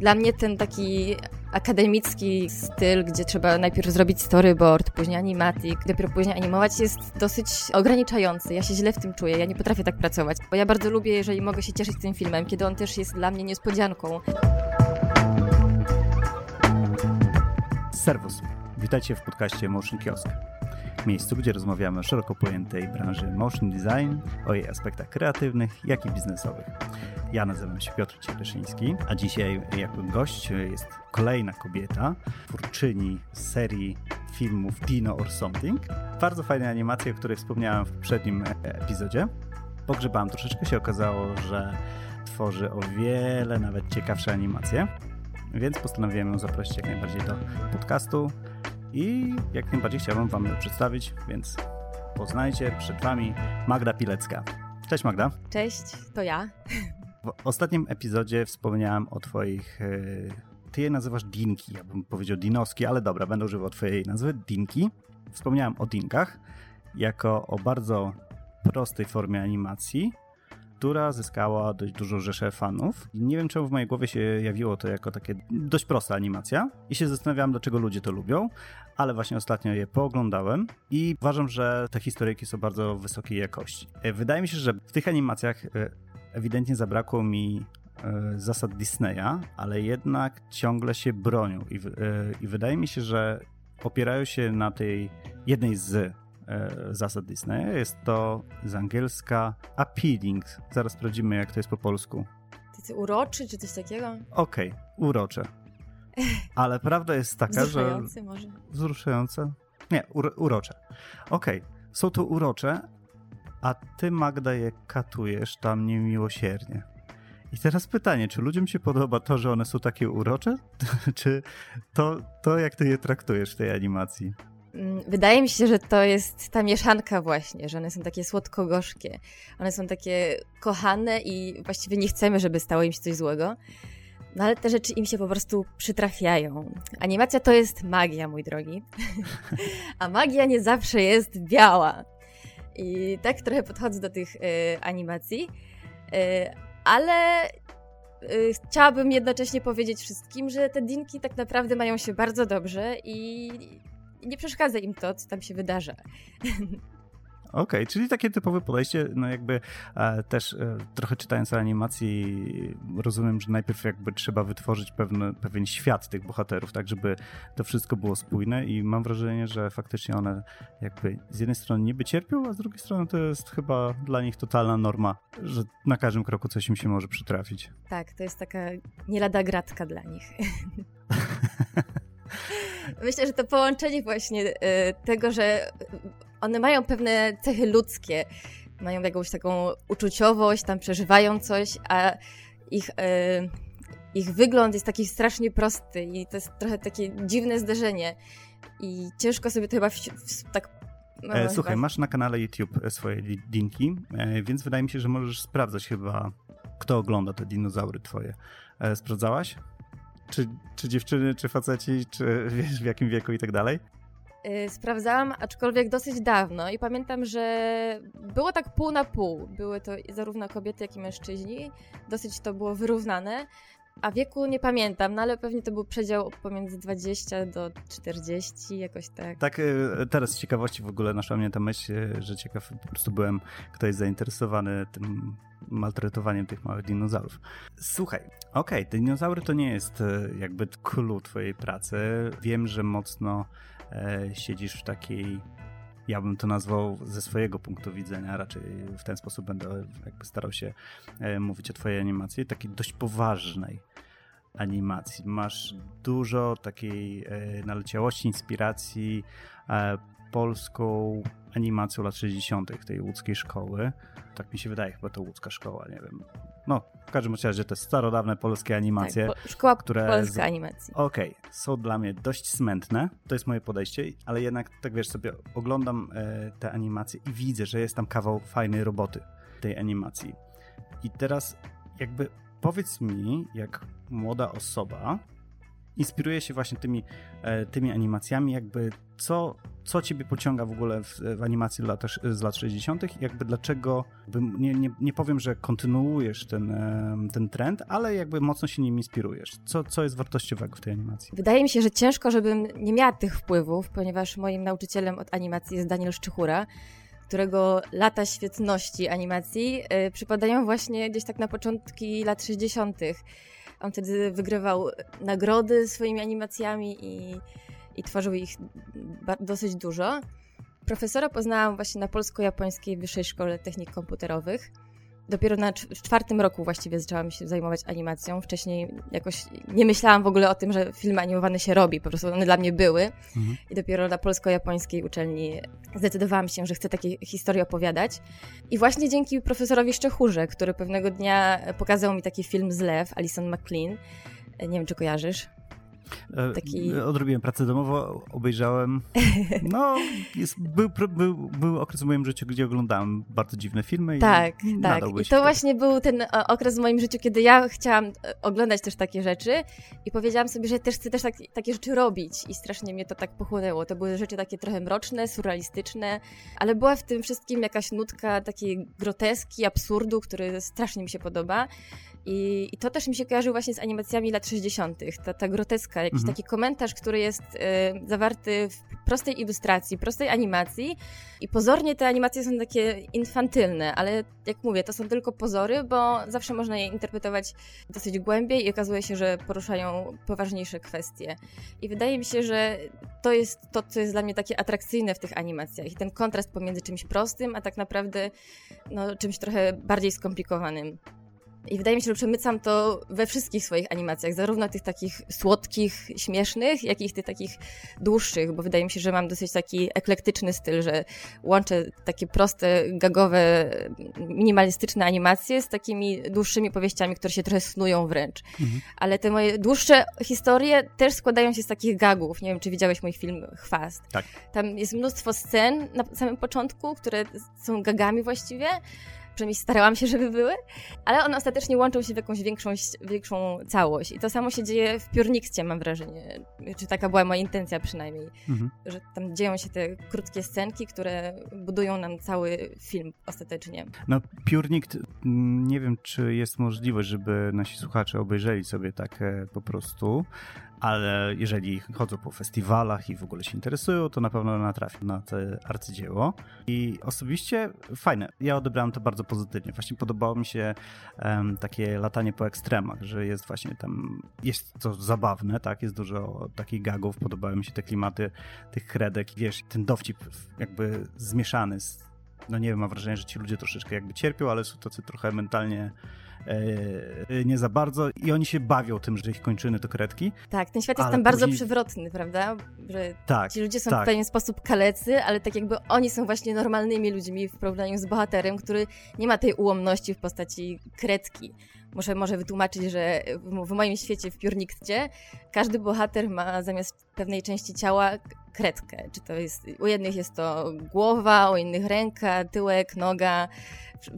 Dla mnie ten taki akademicki styl, gdzie trzeba najpierw zrobić storyboard, później animatic, dopiero później animować, jest dosyć ograniczający. Ja się źle w tym czuję, ja nie potrafię tak pracować, bo ja bardzo lubię, jeżeli mogę się cieszyć tym filmem, kiedy on też jest dla mnie niespodzianką. Serwus. Witajcie w podcaście Motion Kiosk. Miejscu, gdzie rozmawiamy o szeroko pojętej branży motion design, o jej aspektach kreatywnych, jak i biznesowych. Ja nazywam się Piotr Cieleszyński, a dzisiaj jako gość jest kolejna kobieta, twórczyni serii filmów Dino or Something. Bardzo fajnej animacji, o której wspomniałem w poprzednim epizodzie. Pogrzebałem troszeczkę, się okazało, że tworzy o wiele nawet ciekawsze animacje, więc postanowiłem ją zaprosić jak najbardziej do podcastu i jak najbardziej chciałbym Wam ją przedstawić, więc poznajcie przed Wami Magda Pilecka. Cześć Magda. Cześć, to ja. W ostatnim epizodzie wspomniałem o Twoich. E, ty je nazywasz Dinki, ja bym powiedział Dinoski, ale dobra, będę używał Twojej nazwy Dinki. Wspomniałem o Dinkach jako o bardzo prostej formie animacji, która zyskała dość dużo rzeszę fanów. Nie wiem, czemu w mojej głowie się jawiło to jako takie dość prosta animacja i się zastanawiałem, dlaczego ludzie to lubią, ale właśnie ostatnio je pooglądałem i uważam, że te historyjki są bardzo wysokiej jakości. E, wydaje mi się, że w tych animacjach e, ewidentnie zabrakło mi e, zasad Disneya, ale jednak ciągle się bronią i, i wydaje mi się, że opierają się na tej jednej z zasad Disneya. Jest to z angielska appealing. Zaraz sprawdzimy, jak to jest po polsku. Ty uroczy, czy coś takiego? Okej, okay, urocze. Ale prawda jest taka, że... Wzruszające może? Wzruszające? Nie, uro, urocze. Okej, okay. są to urocze, a ty, Magda, je katujesz tam niemiłosiernie. I teraz pytanie, czy ludziom się podoba to, że one są takie urocze? czy to, to, jak ty je traktujesz w tej animacji? Mm, wydaje mi się, że to jest ta mieszanka właśnie, że one są takie słodko-gorzkie. One są takie kochane i właściwie nie chcemy, żeby stało im się coś złego. No ale te rzeczy im się po prostu przytrafiają. Animacja to jest magia, mój drogi. A magia nie zawsze jest biała. I tak trochę podchodzę do tych y, animacji. Y, ale y, chciałabym jednocześnie powiedzieć wszystkim, że te dinki tak naprawdę mają się bardzo dobrze i nie przeszkadza im to, co tam się wydarza. Okej, okay, czyli takie typowe podejście, no jakby e, też e, trochę czytając o animacji rozumiem, że najpierw jakby trzeba wytworzyć pewne, pewien świat tych bohaterów, tak żeby to wszystko było spójne i mam wrażenie, że faktycznie one jakby z jednej strony niby cierpią, a z drugiej strony to jest chyba dla nich totalna norma, że na każdym kroku coś im się może przytrafić. Tak, to jest taka nie lada gratka dla nich. Myślę, że to połączenie właśnie e, tego, że one mają pewne cechy ludzkie, mają jakąś taką uczuciowość, tam przeżywają coś, a ich, e, ich wygląd jest taki strasznie prosty i to jest trochę takie dziwne zderzenie. I ciężko sobie to chyba w, w, tak no, e, Słuchaj, chyba... masz na kanale YouTube swoje dinki, więc wydaje mi się, że możesz sprawdzać chyba, kto ogląda te dinozaury twoje. Sprawdzałaś? Czy, czy dziewczyny, czy faceci, czy wiesz w jakim wieku i tak dalej? Y, sprawdzałam, aczkolwiek dosyć dawno i pamiętam, że było tak pół na pół. Były to zarówno kobiety, jak i mężczyźni. Dosyć to było wyrównane. A wieku nie pamiętam, no ale pewnie to był przedział pomiędzy 20 do 40, jakoś tak. Tak, y, teraz z ciekawości w ogóle naszła mnie ta myśl, że ciekaw po prostu byłem, kto jest zainteresowany tym maltretowaniem tych małych dinozaurów. Słuchaj, okej, okay, dinozaury to nie jest jakby clue twojej pracy. Wiem, że mocno siedzisz w takiej ja bym to nazwał ze swojego punktu widzenia, raczej w ten sposób będę jakby starał się e, mówić o twojej animacji, takiej dość poważnej animacji. Masz dużo takiej e, naleciałości, inspiracji e, polską animacją lat 60. tej łódzkiej szkoły. Tak mi się wydaje, chyba to łódzka szkoła, nie wiem. No, w każdym razie to jest starodawne polskie animacje. Tak, szkoła które polska z... animacji. Okej, okay, są dla mnie dość smętne, to jest moje podejście, ale jednak, tak wiesz, sobie oglądam e, te animacje i widzę, że jest tam kawał fajnej roboty tej animacji. I teraz jakby powiedz mi, jak młoda osoba inspiruje się właśnie tymi, e, tymi animacjami, jakby co co ciebie pociąga w ogóle w, w animacji lat, z lat 60. i jakby dlaczego, nie, nie, nie powiem, że kontynuujesz ten, ten trend, ale jakby mocno się nim inspirujesz. Co, co jest wartościowego w tej animacji? Wydaje mi się, że ciężko, żebym nie miała tych wpływów, ponieważ moim nauczycielem od animacji jest Daniel Szczychura, którego lata świetności animacji y, przypadają właśnie gdzieś tak na początki lat 60. On wtedy wygrywał nagrody swoimi animacjami i, i tworzył ich dosyć dużo. Profesora poznałam właśnie na Polsko-Japońskiej Wyższej Szkole Technik Komputerowych dopiero na czwartym roku właściwie zaczęłam się zajmować animacją. Wcześniej jakoś nie myślałam w ogóle o tym, że filmy animowane się robi, po prostu one dla mnie były. Mhm. I dopiero na polsko-japońskiej uczelni zdecydowałam się, że chcę takie historie opowiadać. I właśnie dzięki profesorowi Szczechurze, który pewnego dnia pokazał mi taki film z Lew, Alison McLean. Nie wiem, czy kojarzysz. E, Taki... Odrobiłem pracę domową, obejrzałem. No, jest, był, był, był okres w moim życiu, gdzie oglądałem bardzo dziwne filmy. Tak, i tak. I to właśnie był ten e, okres w moim życiu, kiedy ja chciałam e, oglądać też takie rzeczy i powiedziałam sobie, że też chcę też tak, takie rzeczy robić. I strasznie mnie to tak pochłonęło. To były rzeczy takie trochę mroczne, surrealistyczne, ale była w tym wszystkim jakaś nutka takiej groteski, absurdu, który strasznie mi się podoba. I, I, to też mi się kojarzy właśnie z animacjami lat 60. Ta, ta groteska, jakiś mhm. taki komentarz, który jest y, zawarty w prostej ilustracji, prostej animacji. I pozornie te animacje są takie infantylne, ale jak mówię, to są tylko pozory, bo zawsze można je interpretować dosyć głębiej i okazuje się, że poruszają poważniejsze kwestie. I wydaje mi się, że to jest to, co jest dla mnie takie atrakcyjne w tych animacjach. I ten kontrast pomiędzy czymś prostym, a tak naprawdę no, czymś trochę bardziej skomplikowanym. I wydaje mi się, że przemycam to we wszystkich swoich animacjach, zarówno tych takich słodkich, śmiesznych, jak i tych takich dłuższych, bo wydaje mi się, że mam dosyć taki eklektyczny styl, że łączę takie proste, gagowe, minimalistyczne animacje z takimi dłuższymi powieściami, które się trochę snują wręcz. Mhm. Ale te moje dłuższe historie też składają się z takich gagów. Nie wiem, czy widziałeś mój film Chwast. Tak. Tam jest mnóstwo scen na samym początku, które są gagami właściwie, przynajmniej starałam się, żeby były, ale one ostatecznie łączą się w jakąś większą, większą całość. I to samo się dzieje w Piórnikcie, mam wrażenie. Czy taka była moja intencja przynajmniej, mhm. że tam dzieją się te krótkie scenki, które budują nam cały film ostatecznie. No, Piórnikt, nie wiem, czy jest możliwość, żeby nasi słuchacze obejrzeli sobie tak po prostu ale jeżeli chodzą po festiwalach i w ogóle się interesują, to na pewno natrafią na to arcydzieło. I osobiście fajne. Ja odebrałem to bardzo pozytywnie. Właśnie podobało mi się um, takie latanie po ekstremach, że jest właśnie tam, jest to zabawne, tak, jest dużo takich gagów, podobały mi się te klimaty tych kredek, wiesz, ten dowcip jakby zmieszany z no nie wiem, mam wrażenie, że ci ludzie troszeczkę jakby cierpią, ale są tacy trochę mentalnie nie za bardzo i oni się bawią tym, że ich kończyny to kredki. Tak, ten świat jest tam bardzo przewrotny, prawda? Że tak, ci ludzie są tak. w pewien sposób kalecy, ale tak jakby oni są właśnie normalnymi ludźmi w porównaniu z bohaterem, który nie ma tej ułomności w postaci kredki. Muszę może wytłumaczyć, że w, moim świecie, w Piórnikcie, każdy bohater ma zamiast pewnej części ciała kredkę. Czy to jest, u jednych jest to głowa, u innych ręka, tyłek, noga.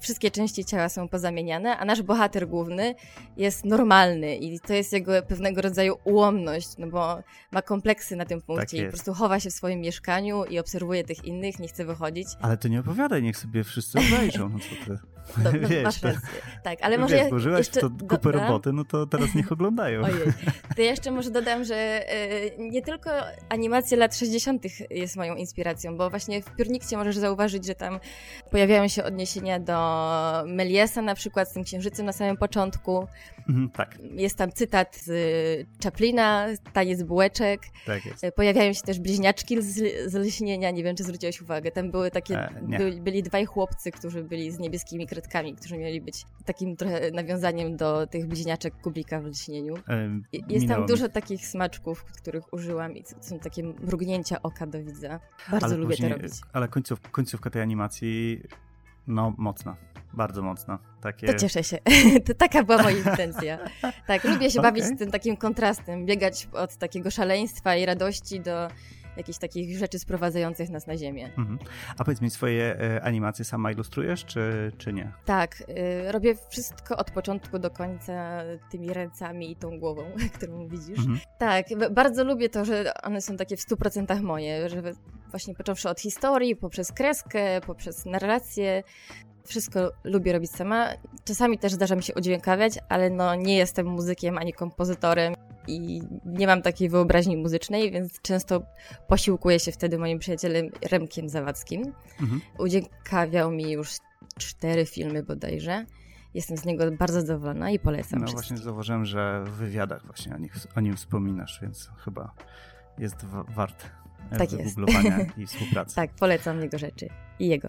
Wszystkie części ciała są pozamieniane, a nasz bohater główny jest normalny i to jest jego pewnego rodzaju ułomność, no bo ma kompleksy na tym punkcie tak i po prostu chowa się w swoim mieszkaniu i obserwuje tych innych, nie chce wychodzić. Ale to nie opowiadaj, niech sobie wszyscy obejrzą, no co ty. No, no, wiesz, masz rację. Tak, ale może wiesz, ja jeszcze... to kupę roboty, no to teraz niech oglądają. Ojej. To ja jeszcze może dodam, że y, nie tylko animacja lat 60. jest moją inspiracją, bo właśnie w Piórnikcie możesz zauważyć, że tam pojawiają się odniesienia do Meliesa na przykład z tym księżycem na samym początku. Mhm, tak. Jest tam cytat z Chaplina, taniec bułeczek. Tak jest. E, pojawiają się też bliźniaczki z, z lśnienia, nie wiem czy zwróciłeś uwagę. Tam były takie, e, byli, byli dwaj chłopcy, którzy byli z niebieskimi kredkami, którzy mieli być takim trochę nawiązaniem do tych bliźniaczek Kublika w lśnieniu. E, jest tam dużo takich smaczków, których użyłam i są takie mrugnięcia oka do widza. Bardzo ale lubię później, to robić. Ale końców, końcówka tej animacji no, mocna. Bardzo mocno. Takie... To cieszę się. to taka była moja intencja. Tak, lubię się okay. bawić z tym takim kontrastem, biegać od takiego szaleństwa i radości do jakichś takich rzeczy sprowadzających nas na ziemię. Mhm. A powiedz mi, swoje e, animacje sama ilustrujesz, czy, czy nie? Tak, y, robię wszystko od początku do końca tymi ręcami i tą głową, którą widzisz. Mhm. Tak, bardzo lubię to, że one są takie w 100% moje, że właśnie począwszy od historii, poprzez kreskę, poprzez narrację. Wszystko lubię robić sama. Czasami też zdarza mi się udźwiękawiać, ale no nie jestem muzykiem ani kompozytorem i nie mam takiej wyobraźni muzycznej, więc często posiłkuję się wtedy moim przyjacielem Remkiem Zawadzkim. Mhm. Udźwiękawiał mi już cztery filmy bodajże. Jestem z niego bardzo zadowolona i polecam. No wszystkim. właśnie zauważyłem, że w wywiadach właśnie o, nich, o nim wspominasz, więc chyba jest wart tak wygooglowania i współpracy. tak, polecam jego rzeczy i jego.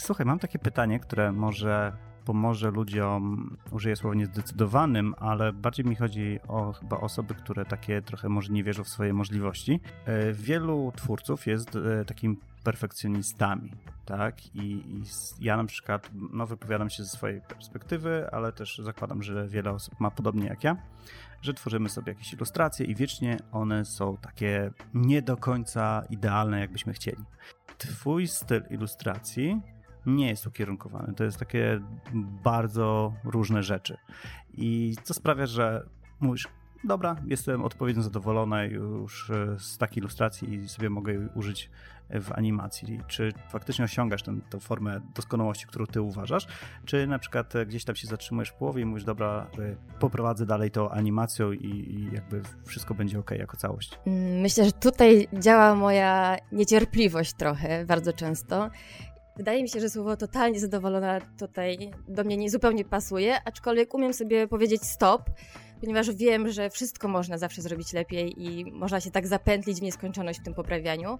Słuchaj, mam takie pytanie, które może pomoże ludziom, użyję słowa niezdecydowanym, ale bardziej mi chodzi o chyba osoby, które takie trochę może nie wierzą w swoje możliwości. E, wielu twórców jest e, takim perfekcjonistami, tak? I, I, ja na przykład, no wypowiadam się ze swojej perspektywy, ale też zakładam, że wiele osób ma podobnie jak ja, że tworzymy sobie jakieś ilustracje i wiecznie one są takie nie do końca idealne, jakbyśmy chcieli. Twój styl ilustracji nie jest ukierunkowany. To jest takie bardzo różne rzeczy. I co sprawia, że mówisz, dobra, jestem odpowiednio zadowolona już e, z takiej ilustracji i sobie mogę użyć w animacji. Czy faktycznie osiągasz tę, tę formę doskonałości, którą ty uważasz, czy na przykład e, gdzieś tam się zatrzymujesz w połowie i mówisz, dobra, poprowadzę dalej tą animacją i, i jakby wszystko będzie ok jako całość? Mm, myślę, że tutaj działa moja niecierpliwość trochę, bardzo często. Wydaje mi się, że słowo totalnie zadowolona tutaj do mnie nie zupełnie pasuje, aczkolwiek umiem sobie powiedzieć stop, ponieważ wiem, że wszystko można zawsze zrobić lepiej i można się tak zapętlić w nieskończoność w tym poprawianiu.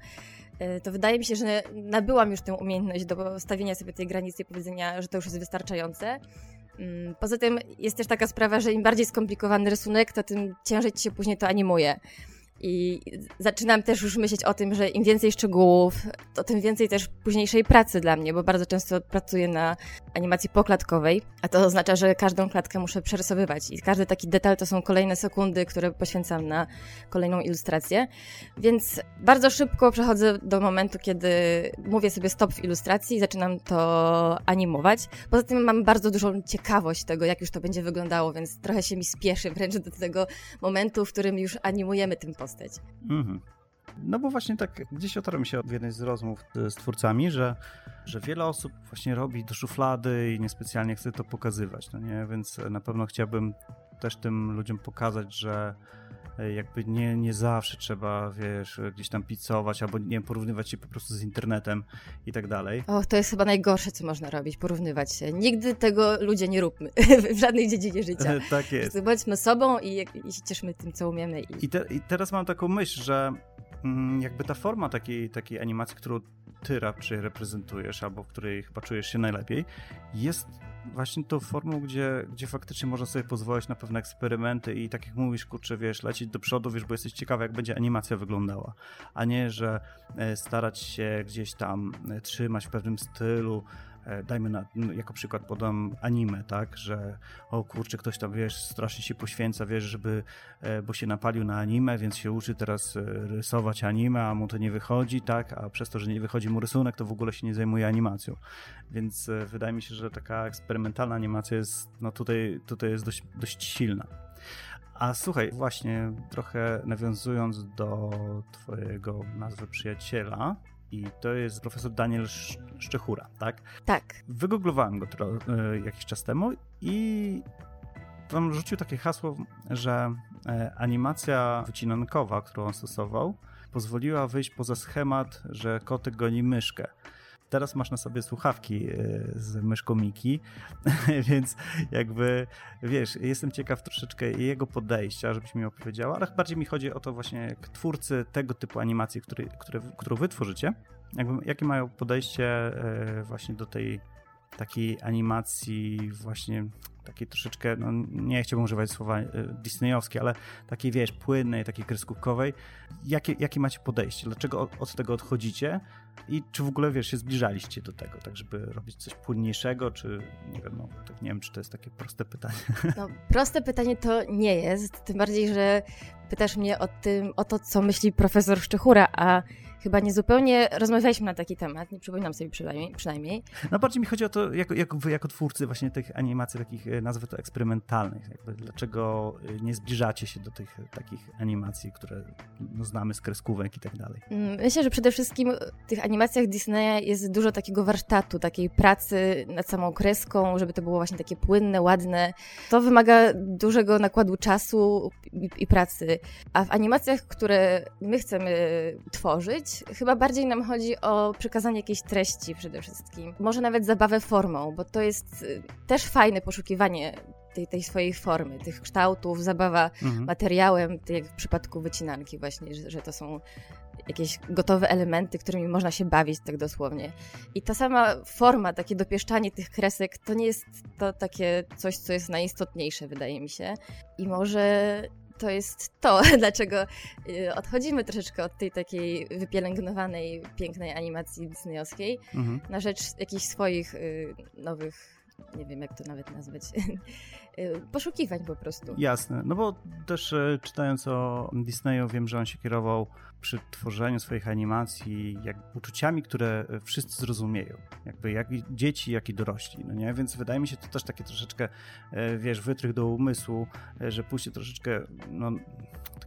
E, to wydaje mi się, że nabyłam już tę umiejętność do stawienia sobie tej granicy i powiedzenia, że to już jest wystarczające. Mm, poza tym jest też taka sprawa, że im bardziej skomplikowany rysunek, to tym ciężej ci się później to animuje. I zaczynam też już myśleć o tym, że im więcej szczegółów, to tym więcej też późniejszej pracy dla mnie, bo bardzo często pracuję na animacji poklatkowej, a to oznacza, że każdą klatkę muszę przerysowywać i każdy taki detal to są kolejne sekundy, które poświęcam na kolejną ilustrację. Więc bardzo szybko przechodzę do momentu, kiedy mówię sobie stop w ilustracji i zaczynam to animować. Poza tym mam bardzo dużą ciekawość tego, jak już to będzie wyglądało, więc trochę się mi spieszy wręcz do tego momentu, w którym już animujemy tym postać postać. Mhm. No bo właśnie tak gdzieś otarłem się w jednej z rozmów z twórcami, że, że wiele osób właśnie robi do szuflady i niespecjalnie chce to pokazywać, no nie? Więc na pewno chciałbym też tym ludziom pokazać, że jakby nie, nie zawsze trzeba, wiesz, gdzieś tam picować albo nie porównywać się po prostu z internetem i tak dalej. Och, to jest chyba najgorsze, co można robić, porównywać się. Nigdy tego ludzie nie róbmy w żadnej dziedzinie życia. tak jest. Bądźmy sobą i, i się cieszmy tym, co umiemy. I, I, te, i teraz mam taką myśl, że mm, jakby ta forma takiej, takiej animacji, którą ty raczej reprezentujesz, albo w której chyba czujesz się najlepiej, jest właśnie tą formą, gdzie, gdzie faktycznie można sobie pozwolić na pewne eksperymenty i tak jak mówisz, kurczę, wiesz, lecieć do przodu, wiesz, bo jesteś ciekawy, jak będzie animacja wyglądała, a nie, że e, starać się gdzieś tam e, trzymać w pewnym stylu, dajmy na, jako przykład podam anime, tak, że o kurczę, ktoś tam, wiesz, strasznie się poświęca, wiesz, żeby, e, bo się napalił na anime, więc się uczy teraz e, rysować anime, a mu to nie wychodzi, tak, a przez to, że nie wychodzi mu rysunek, to w ogóle się nie zajmuje animacją. Więc wydaje mi się, że taka eksperymentalna animacja jest, no tutaj, tutaj jest dość, dość silna. A słuchaj, właśnie trochę nawiązując do twojego nazwy przyjaciela, i to jest profesor Daniel Szczechura, tak? Tak. Wygooglowałem go e, jakiś czas temu i tam rzucił takie hasło, że e, animacja wycinankowa, którą on stosował, pozwoliła wyjść poza schemat, że kotek goni myszkę. Teraz masz na sobie słuchawki e, z myszką Miki, więc jakby, wiesz, jestem ciekaw troszeczkę jego podejścia, żebyś mi opowiedziała, ale bardziej mi chodzi o to właśnie, jak twórcy tego typu animacji, który, które, którą wy tworzycie, jakby, jakie mają podejście e, właśnie do tej takiej animacji właśnie takiej troszeczkę, no nie chciałbym używać słowa e, disneyowskie, ale takiej, wiesz, płynnej, takiej kreskówkowej. Jakie, jakie macie podejście? Dlaczego od, od, tego odchodzicie? I czy w ogóle, wiesz, się zbliżaliście do tego, tak żeby robić coś płynniejszego, czy nie wiem, no, tak nie wiem, czy to jest takie proste pytanie. No, proste pytanie to nie jest, tym bardziej, że pytasz mnie o tym, o to, co myśli profesor Szczechura, a chyba niezupełnie rozmawialiśmy na taki temat, nie przypominam sobie przynajmniej. przynajmniej. No bardziej mi chodzi o to, jako, jako wy, jako twórcy właśnie tych animacji takich, e, nazwę to eksperymentalnych, jakby dlaczego e, nie zbliżacie się do tych takich animacji, które no, znamy z kreskówek i tak dalej? Mm, myślę, że przede wszystkim w tych animacjach Disneya jest dużo takiego warsztatu, takiej pracy nad samą kreską, żeby to było właśnie takie płynne, ładne. To wymaga dużego nakładu czasu i, i pracy. A w animacjach, które my chcemy tworzyć, chyba bardziej nam chodzi o przekazanie jakiejś treści przede wszystkim. Może nawet zabawę formą, bo to jest y, też fajne poszukiwanie tej, tej swojej formy, tych kształtów, zabawa mhm. materiałem, tak jak w przypadku wycinanki właśnie, że, że to są jakieś gotowe elementy, którymi można się bawić tak dosłownie. I ta sama forma, takie dopieszczanie tych kresek, to nie jest to takie coś, co jest najistotniejsze, wydaje mi się. I może to jest to, dlaczego y, odchodzimy troszeczkę od tej takiej wypielęgnowanej, pięknej animacji disneyowskiej mhm. na rzecz jakichś swoich y, nowych nie wiem jak to nawet nazwać, poszukiwań po prostu. Jasne, no bo też e, czytając o Disneyu wiem, że on się kierował przy tworzeniu swoich animacji jak uczuciami, które wszyscy zrozumieją. Jakby jak i dzieci, jak i dorośli, no nie? Więc wydaje mi się to też takie troszeczkę, wiesz, wytrych do umysłu, że pójście troszeczkę, no,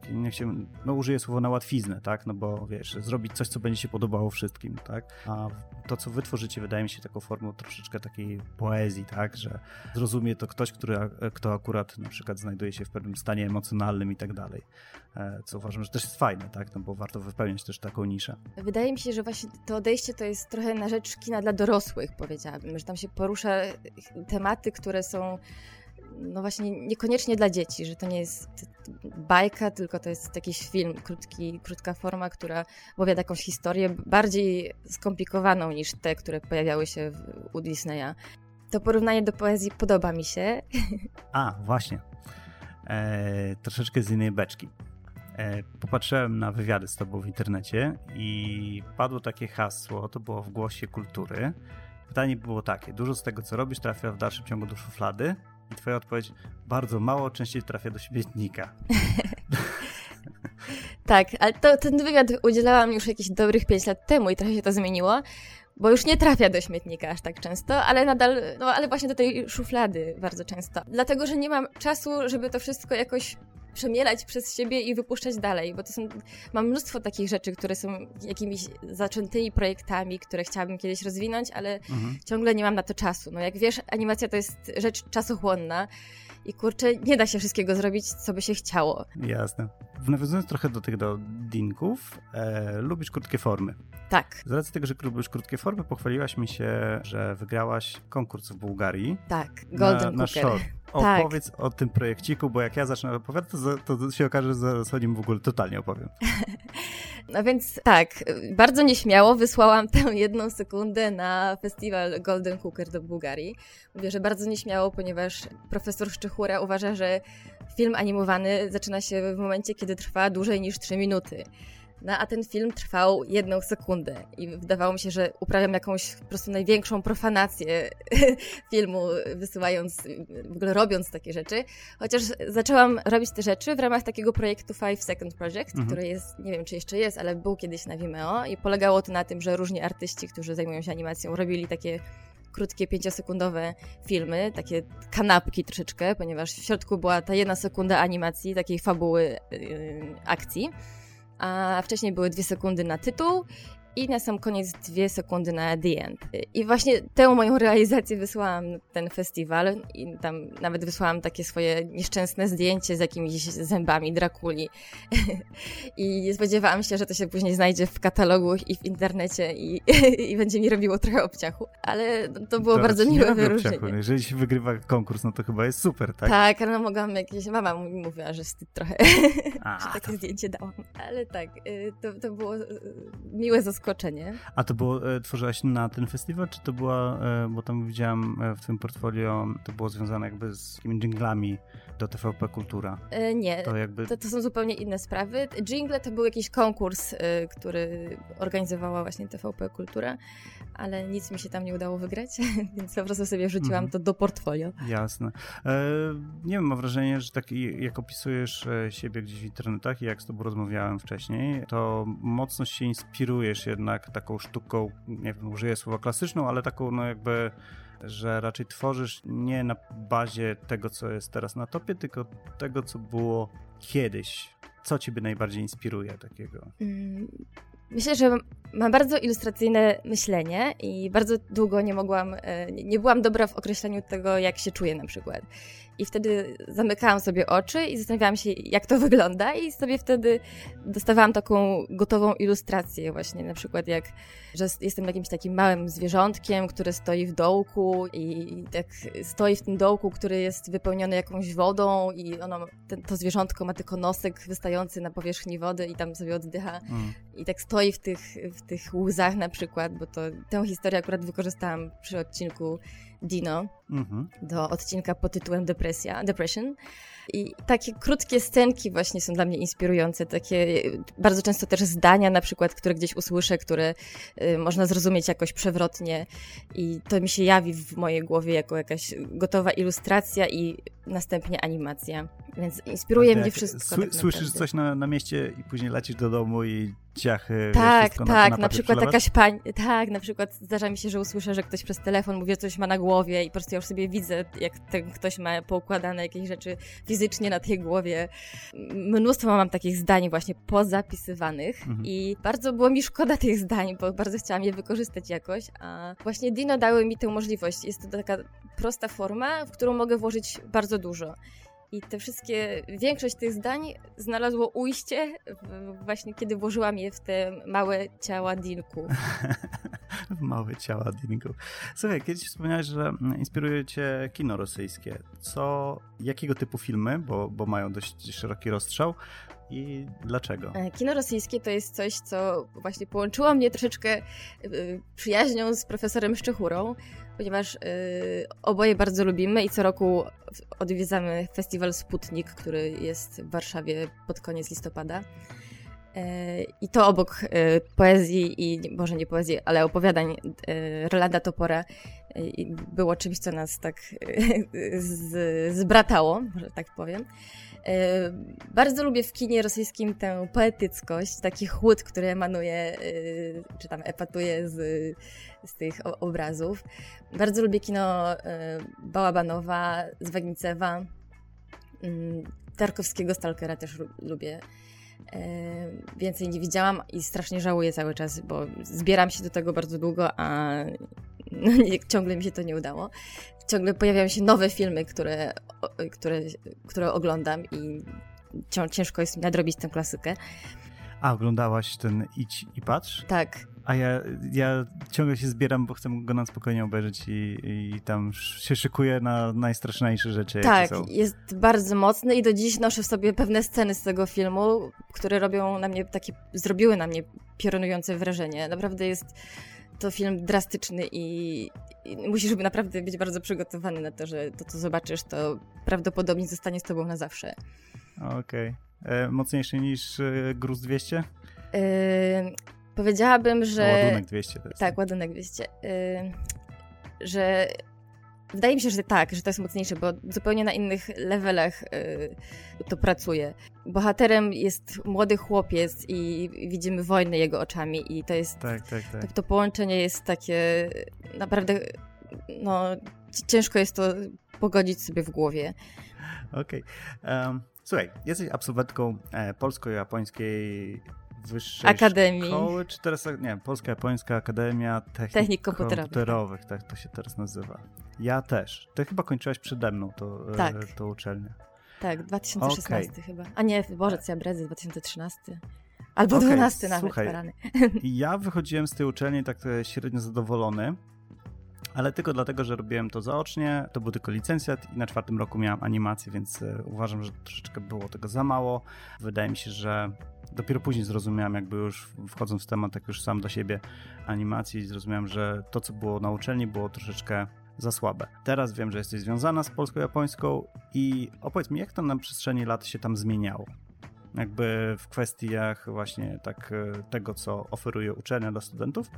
taki, no użyję słowa na łatwiznę, tak? No bo, wiesz, zrobić coś, co będzie się podobało wszystkim, tak? A to, co wytworzycie, wydaje mi się taką formą troszeczkę takiej poezji, tak? Że zrozumie to ktoś, który, kto akurat na przykład znajduje się w pewnym stanie emocjonalnym i tak dalej. E, co uważam, że też jest fajne, tak? No bo warto wypełniać też taką niszę. Wydaje mi się, że właśnie to odejście to jest trochę na rzecz kina dla dorosłych, powiedziałabym, że tam się porusza tematy, które są no właśnie niekoniecznie dla dzieci, że to nie jest bajka, tylko to jest jakiś film, krótki, krótka forma, która opowiada jakąś historię bardziej skomplikowaną niż te, które pojawiały się w, u Disneya. To porównanie do poezji podoba mi się. A, właśnie. E, troszeczkę z innej beczki. E, popatrzyłem na wywiady z tobą w internecie i padło takie hasło, to było w Głosie Kultury. Pytanie było takie, dużo z tego, co robisz, trafia w dalszym ciągu do szuflady? I twoja odpowiedź, bardzo mało, częściej trafia do śmietnika. tak, ale to, ten wywiad udzielałam już jakieś dobrych 5 lat temu i trochę się to zmieniło, bo już nie trafia do śmietnika aż tak często, ale nadal, no ale właśnie do tej szuflady bardzo często. Dlatego, że nie mam czasu, żeby to wszystko jakoś przemielać przez siebie i wypuszczać dalej, bo to są, mam mnóstwo takich rzeczy, które są jakimiś zaczętymi projektami, które chciałabym kiedyś rozwinąć, ale mhm. ciągle nie mam na to czasu. No jak wiesz, animacja to jest rzecz czasochłonna i kurczę, nie da się wszystkiego zrobić, co by się chciało. Jasne. Nawiązując trochę do tych do dinków, e, lubisz krótkie formy. Tak. Z racji tego, że lubisz krótkie formy, pochwaliłaś mi się, że wygrałaś konkurs w Bułgarii. Tak, Golden na, Cooker. Na tak. Opowiedz o tym projekciku, bo jak ja zacznę opowiadać, to, to się okaże, że zaraz o nim w ogóle totalnie opowiem. No więc tak, bardzo nieśmiało wysłałam tę jedną sekundę na festiwal Golden Cooker do Bułgarii. Mówię, że bardzo nieśmiało, ponieważ profesor Szczechura uważa, że film animowany zaczyna się w momencie, kiedy trwa dłużej niż 3 minuty. No a ten film trwał jedną sekundę i wydawało mi się, że uprawiam jakąś po prostu największą profanację filmu, wysyłając, w ogóle robiąc takie rzeczy. Chociaż zaczęłam robić te rzeczy w ramach takiego projektu Five Second Project, mhm. który jest, nie wiem czy jeszcze jest, ale był kiedyś na Vimeo i polegało to na tym, że różni artyści, którzy zajmują się animacją, robili takie krótkie, pięciosekundowe filmy, takie kanapki troszeczkę, ponieważ w środku była ta jedna sekunda animacji, takiej fabuły yy, akcji a wcześniej były dwie sekundy na tytuł i na sam koniec dwie sekundy na The End. I właśnie tę moją realizację wysłałam na ten festiwal i tam nawet wysłałam takie swoje nieszczęsne zdjęcie z jakimiś zębami Drakuli. I nie spodziewałam się, że to się później znajdzie w katalogu i w internecie i, i będzie mi robiło trochę obciachu, ale to było bardzo miłe wyróżnienie. Obciachu. Jeżeli się wygrywa konkurs, no to chyba jest super, tak? Tak, ale no mogłam jakieś, mama mi mówiła, że wstyd trochę, A, że takie to... zdjęcie dałam. Ale tak, y, to, to było y, miłe zaskoczenie zaskoczenie. A to było, e, tworzyłaś na ten festiwal, czy to była, e, bo tam widziałam e, w twoim portfolio, to było związane jakby z takimi dżinglami do TVP Kultura? E, nie, to, jakby... to, to, są zupełnie inne sprawy. Jingle to był jakiś konkurs, e, który organizowała właśnie TVP Kultura, ale nic mi się tam nie udało wygrać, więc po prostu sobie wrzuciłam mm. to do portfolio. Jasne. E, nie wiem, mam wrażenie, że tak jak opisujesz siebie gdzieś w internetach i jak z tobą rozmawiałem wcześniej, to mocno się inspirujesz jednak taką sztuką, nie wiem, użyję słowa klasyczną, ale taką no jakby że raczej tworzysz nie na bazie tego, co jest teraz na topie, tylko tego, co było kiedyś. Co ciebie najbardziej inspiruje takiego? Mm, myślę, że mam bardzo ilustracyjne myślenie i bardzo długo nie mogłam, e, nie byłam dobra w określeniu tego, jak się czuję na przykład. I wtedy zamykałam sobie oczy i zastanawiałam się, jak to wygląda, i sobie wtedy dostawałam taką gotową ilustrację, właśnie na przykład jak, że jestem jakimś takim małym zwierzątkiem, które stoi w dołku i tak stoi w tym dołku, który jest wypełniony jakąś wodą, i ono, to zwierzątko ma tylko nosek wystający na powierzchni wody i tam sobie oddycha. Mm. I tak stoi w tych, w tych łzach na przykład, bo to tę historię akurat wykorzystałam przy odcinku Dino mhm. do odcinka pod tytułem Depresja, Depression. I takie krótkie scenki właśnie są dla mnie inspirujące, takie bardzo często też zdania na przykład, które gdzieś usłyszę, które y, można zrozumieć jakoś przewrotnie i to mi się jawi w mojej głowie jako jakaś gotowa ilustracja i następnie animacja. Więc inspiruje mnie wszystko. tak słyszysz coś na, na mieście i później lecisz do domu i ciachy. Tak, tak, na, na, na przykład jakaś pani, tak, na przykład zdarza mi się, że usłyszę, że ktoś przez telefon mówi, że coś ma na głowie i po prostu ja już sobie widzę, jak ten ktoś ma poukładane jakieś rzeczy fizycznie na tej głowie. Mnóstwo mam takich zdań właśnie pozapisywanych mhm. i bardzo było mi szkoda tych zdań, bo bardzo chciałam je wykorzystać jakoś, a właśnie Dino dały mi tę możliwość. Jest to taka prosta forma, w którą mogę włożyć bardzo dużo. I te wszystkie, większość tych zdań znalazło ujście właśnie kiedy włożyłam je w te małe ciała Dinku. małe ciała Dinku. Słuchaj, kiedyś wspomniałeś, że inspiruje cię kino rosyjskie. Co, jakiego typu filmy, bo, bo mają dość szeroki rozstrzał, i dlaczego? E, kino rosyjskie to jest coś, co właśnie połączyło mnie troszeczkę e, przyjaźnią z profesorem Szczechurą, ponieważ y, oboje bardzo lubimy i co roku odwiedzamy festiwal Sputnik, który jest w Warszawie pod koniec listopada. E, I to obok poezji i, może nie poezji, ale opowiadań Rolanda Topora było czymś, co nas tak zbratało, że tak powiem. Bardzo lubię w kinie rosyjskim tę poetyckość, taki chłód, który emanuje, e, czy tam epatuje z, z tych obrazów. Bardzo lubię kino e, Bałabanowa, Zwagnicewa, mm, Tarkowskiego Stalkera też lubię. Więcej nie widziałam i strasznie żałuję cały czas, bo zbieram się do tego bardzo długo, a no, nie, ciągle mi się to nie udało. Ciągle pojawiają się nowe filmy, które, które, które oglądam i ciężko jest mi nadrobić tę klasykę. A, oglądałaś ten Idź i Patrz? Tak. A ja, ja ciągle się zbieram, bo chcę go na spokojnie obejrzeć i, i tam się szykuję na najstraszniejsze rzeczy. Tak, jest bardzo mocny i do dziś noszę w sobie pewne sceny z tego filmu, które robią na mnie takie, zrobiły na mnie piorunujące wrażenie. Naprawdę jest to film drastyczny i, i musisz naprawdę być bardzo przygotowany na to, że to, co zobaczysz, to prawdopodobnie zostanie z tobą na zawsze. Okej. Okay. E, mocniejszy niż e, Gruz 200? E, powiedziałabym, że... O, ładunek 200 to jest. Tak, ładunek 200. E, że Wydaje mi się, że tak, że to jest mocniejsze, bo zupełnie na innych levelach y, to pracuje. Bohaterem jest młody chłopiec i widzimy wojnę jego oczami i to jest... Tak, tak, tak. To, to połączenie jest takie naprawdę, no ciężko jest to pogodzić sobie w głowie. Okej. Okay. Um, słuchaj, jesteś absolwentką e, polsko-japońskiej wyższej Akademii. szkoły, czy teraz, nie, Polska-Japońska Akademia Technik, Technik komputerowych. komputerowych. tak to się teraz nazywa. Ja też. Ty chyba kończyłaś przede mną to, e, tak. to uczelnię. Tak, 2016 okay. chyba. A nie, Boże, co ja brezy, 2013. Albo okay, 12 nawet, Słuchaj, Ja wychodziłem z tej uczelni tak e, średnio zadowolony, ale tylko dlatego, że robiłem to zaocznie, to był tylko licencjat i na czwartym roku miałem animację, więc e, uważam, że troszeczkę było tego za mało. Wydaje mi się, że dopiero później zrozumiałem, jakby już wchodząc w temat, tak już sam do siebie animacji, zrozumiałem, że to, co było na uczelni, było troszeczkę za słabe. Teraz wiem, że jesteś związana z polsko-japońską i opowiedz mi, jak to na przestrzeni lat się tam zmieniało? Jakby w kwestiach właśnie tak e, tego, co oferuje uczelnia dla studentów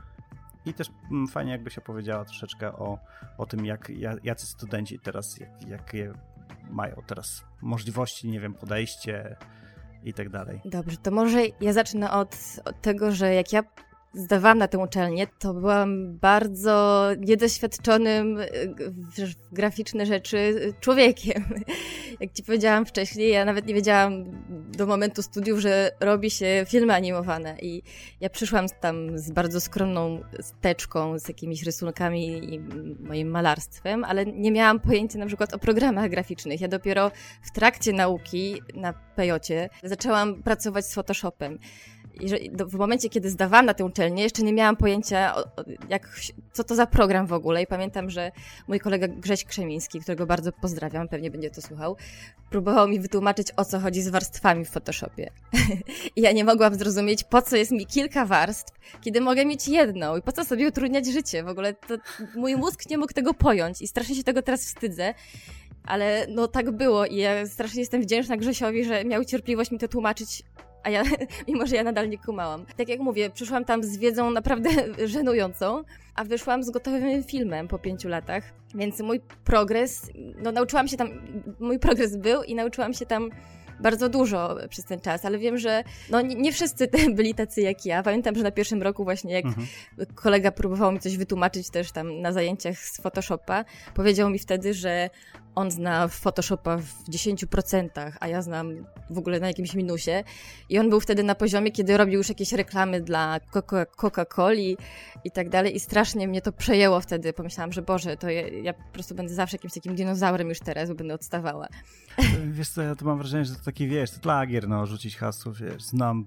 i też mm, fajnie jakby się powiedziała troszeczkę o, o tym, jak, jacy studenci teraz, jak, jakie mają teraz możliwości, nie wiem, podejście i tak dalej. Dobrze, to może ja zacznę od, od tego, że jak ja zdawałam na tę uczelnię, to byłam bardzo niedoświadczonym w graficzne rzeczy człowiekiem. Jak ci powiedziałam wcześniej, ja nawet nie wiedziałam do momentu studiów, że robi się filmy animowane i ja przyszłam tam z bardzo skromną steczką, z jakimiś rysunkami i moim malarstwem, ale nie miałam pojęcia na przykład o programach graficznych. Ja dopiero w trakcie nauki na Pejocie zaczęłam pracować z Photoshopem w momencie, kiedy zdawałam na tę uczelnię, jeszcze nie miałam pojęcia, jak, co to za program w ogóle. I pamiętam, że mój kolega Grześ Krzemiński, którego bardzo pozdrawiam, pewnie będzie to słuchał, próbował mi wytłumaczyć, o co chodzi z warstwami w Photoshopie. I ja nie mogłam zrozumieć, po co jest mi kilka warstw, kiedy mogę mieć jedną i po co sobie utrudniać życie. W ogóle to, mój mózg nie mógł tego pojąć i strasznie się tego teraz wstydzę. Ale no tak było i ja strasznie jestem wdzięczna Grzesiowi, że miał cierpliwość mi to tłumaczyć a ja, mimo że ja nadal nie kumałam. Tak jak mówię, przyszłam tam z wiedzą naprawdę żenującą, a wyszłam z gotowym filmem po pięciu latach, więc mój progres, no nauczyłam się tam, mój progres był i nauczyłam się tam bardzo dużo przez ten czas, ale wiem, że no, nie, nie wszyscy byli tacy jak ja. Pamiętam, że na pierwszym roku właśnie jak mhm. kolega próbował mi coś wytłumaczyć też tam na zajęciach z Photoshopa, powiedział mi wtedy, że on zna Photoshopa w 10%, a ja znam w ogóle na jakimś minusie. I on był wtedy na poziomie, kiedy robił już jakieś reklamy dla Coca-Coli i tak dalej. I strasznie mnie to przejęło wtedy. Pomyślałam, że Boże, to ja, ja po prostu będę zawsze jakimś takim dinozaurem już teraz, bo będę odstawała. Wiesz co, ja to mam wrażenie, że to taki, wiesz, to lagier, no, rzucić hasło, wiesz, znam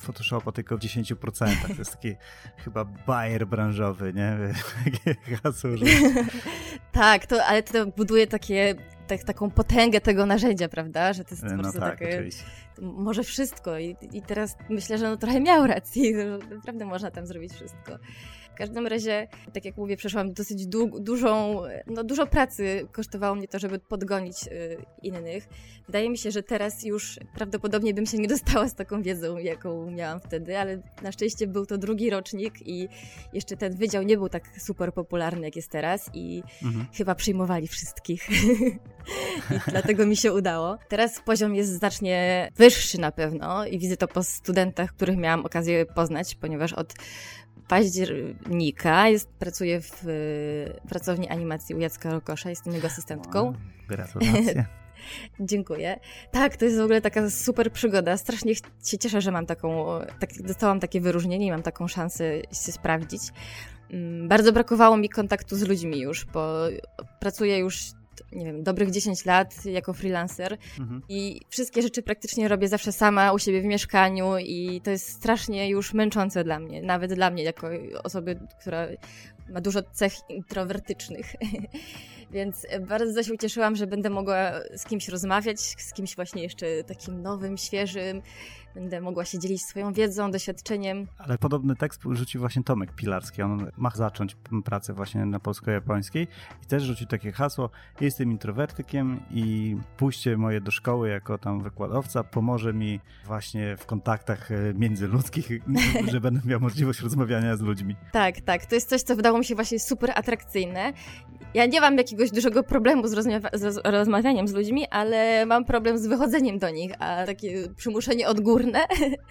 Photoshopa tylko w 10%. To jest taki chyba bajer branżowy, nie? Takie hasło tak, to, ale to buduje takie, tak, taką potęgę tego narzędzia, prawda? Że to jest no po prostu tak, takie... Może wszystko I, i teraz myślę, że no trochę miał rację, naprawdę można tam zrobić wszystko. W każdym razie, tak jak mówię, przeszłam dosyć du dużą, no dużo pracy kosztowało mnie to, żeby podgonić y, innych. Wydaje mi się, że teraz już prawdopodobnie bym się nie dostała z taką wiedzą, jaką miałam wtedy, ale na szczęście był to drugi rocznik i jeszcze ten wydział nie był tak super popularny, jak jest teraz i mhm. chyba przyjmowali wszystkich. I dlatego mi się udało. Teraz poziom jest znacznie wyższy na pewno i widzę to po studentach, których miałam okazję poznać, ponieważ od października. Jest, pracuję w pracowni animacji u Jacka Rokosza, jestem jego asystentką. Wow, gratulacje. Dziękuję. Tak, to jest w ogóle taka super przygoda. Strasznie się cieszę, że mam taką, tak, dostałam takie wyróżnienie i mam taką szansę się sprawdzić. Mm, bardzo brakowało mi kontaktu z ludźmi już, bo pracuję już nie wiem, dobrych 10 lat jako freelancer mhm. i wszystkie rzeczy praktycznie robię zawsze sama u siebie w mieszkaniu i to jest strasznie już męczące dla mnie, nawet dla mnie jako osoby, która ma dużo cech introwertycznych. Więc bardzo się ucieszyłam, że będę mogła z kimś rozmawiać, z kimś właśnie jeszcze takim nowym, świeżym, będę mogła się dzielić swoją wiedzą, doświadczeniem. Ale podobny tekst rzucił właśnie Tomek Pilarski. On ma zacząć pracę właśnie na polsko-japońskiej i też rzucił takie hasło: Jestem introwertykiem i pójście moje do szkoły jako tam wykładowca pomoże mi właśnie w kontaktach e, międzyludzkich, że będę miał możliwość rozmawiania z ludźmi. Tak, tak. To jest coś, co wydało mi się właśnie super atrakcyjne. Ja nie mam jakiegoś dużego problemu z, z rozmawianiem z ludźmi, ale mam problem z wychodzeniem do nich, a takie przymuszenie odgórne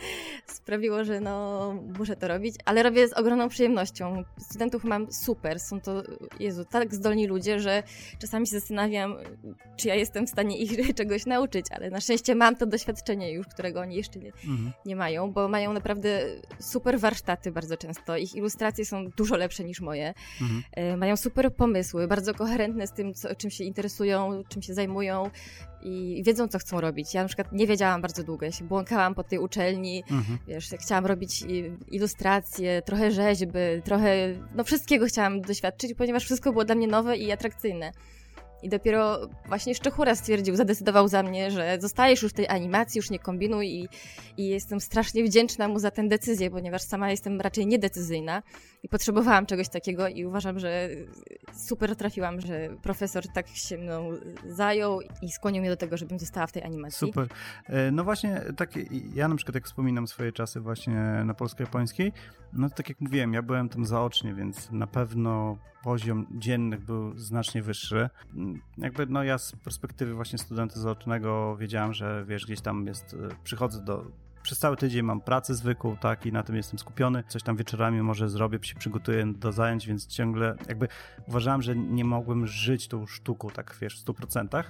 sprawiło, że no muszę to robić, ale robię z ogromną przyjemnością. Studentów mam super, są to, Jezu, tak zdolni ludzie, że czasami się zastanawiam, czy ja jestem w stanie ich czegoś nauczyć, ale na szczęście mam to doświadczenie już, którego oni jeszcze nie, mhm. nie mają, bo mają naprawdę super warsztaty bardzo często. Ich ilustracje są dużo lepsze niż moje. Mhm. E, mają super pomysły, bardzo koherentne z tym, co, czym się interesują, czym się zajmują i wiedzą, co chcą robić. Ja na przykład nie wiedziałam bardzo długo, ja się błąkałam po tej uczelni, mhm. wiesz, chciałam robić ilustracje, trochę rzeźby, trochę, no wszystkiego chciałam doświadczyć, ponieważ wszystko było dla mnie nowe i atrakcyjne. I dopiero właśnie Szczechura stwierdził, zadecydował za mnie, że zostajesz już w tej animacji, już nie kombinuj i, i jestem strasznie wdzięczna mu za tę decyzję, ponieważ sama jestem raczej niedecyzyjna i potrzebowałam czegoś takiego i uważam, że super trafiłam, że profesor tak się mną zajął i skłonił mnie do tego, żebym została w tej animacji. Super. E, no właśnie, tak, ja na przykład jak wspominam swoje czasy właśnie na polsko-japońskiej, no tak jak mówiłem, ja byłem tam zaocznie, więc na pewno poziom dziennych był znacznie wyższy. Jakby no ja z perspektywy właśnie studenta zaocznego wiedziałem, że wiesz, gdzieś tam jest, e, przychodzę do przez cały tydzień mam pracę zwykłą, tak, i na tym jestem skupiony. Coś tam wieczorami może zrobię, się przygotuję do zajęć, więc ciągle jakby uważałem, że nie mogłem żyć tą sztuką, tak wiesz, w 100%.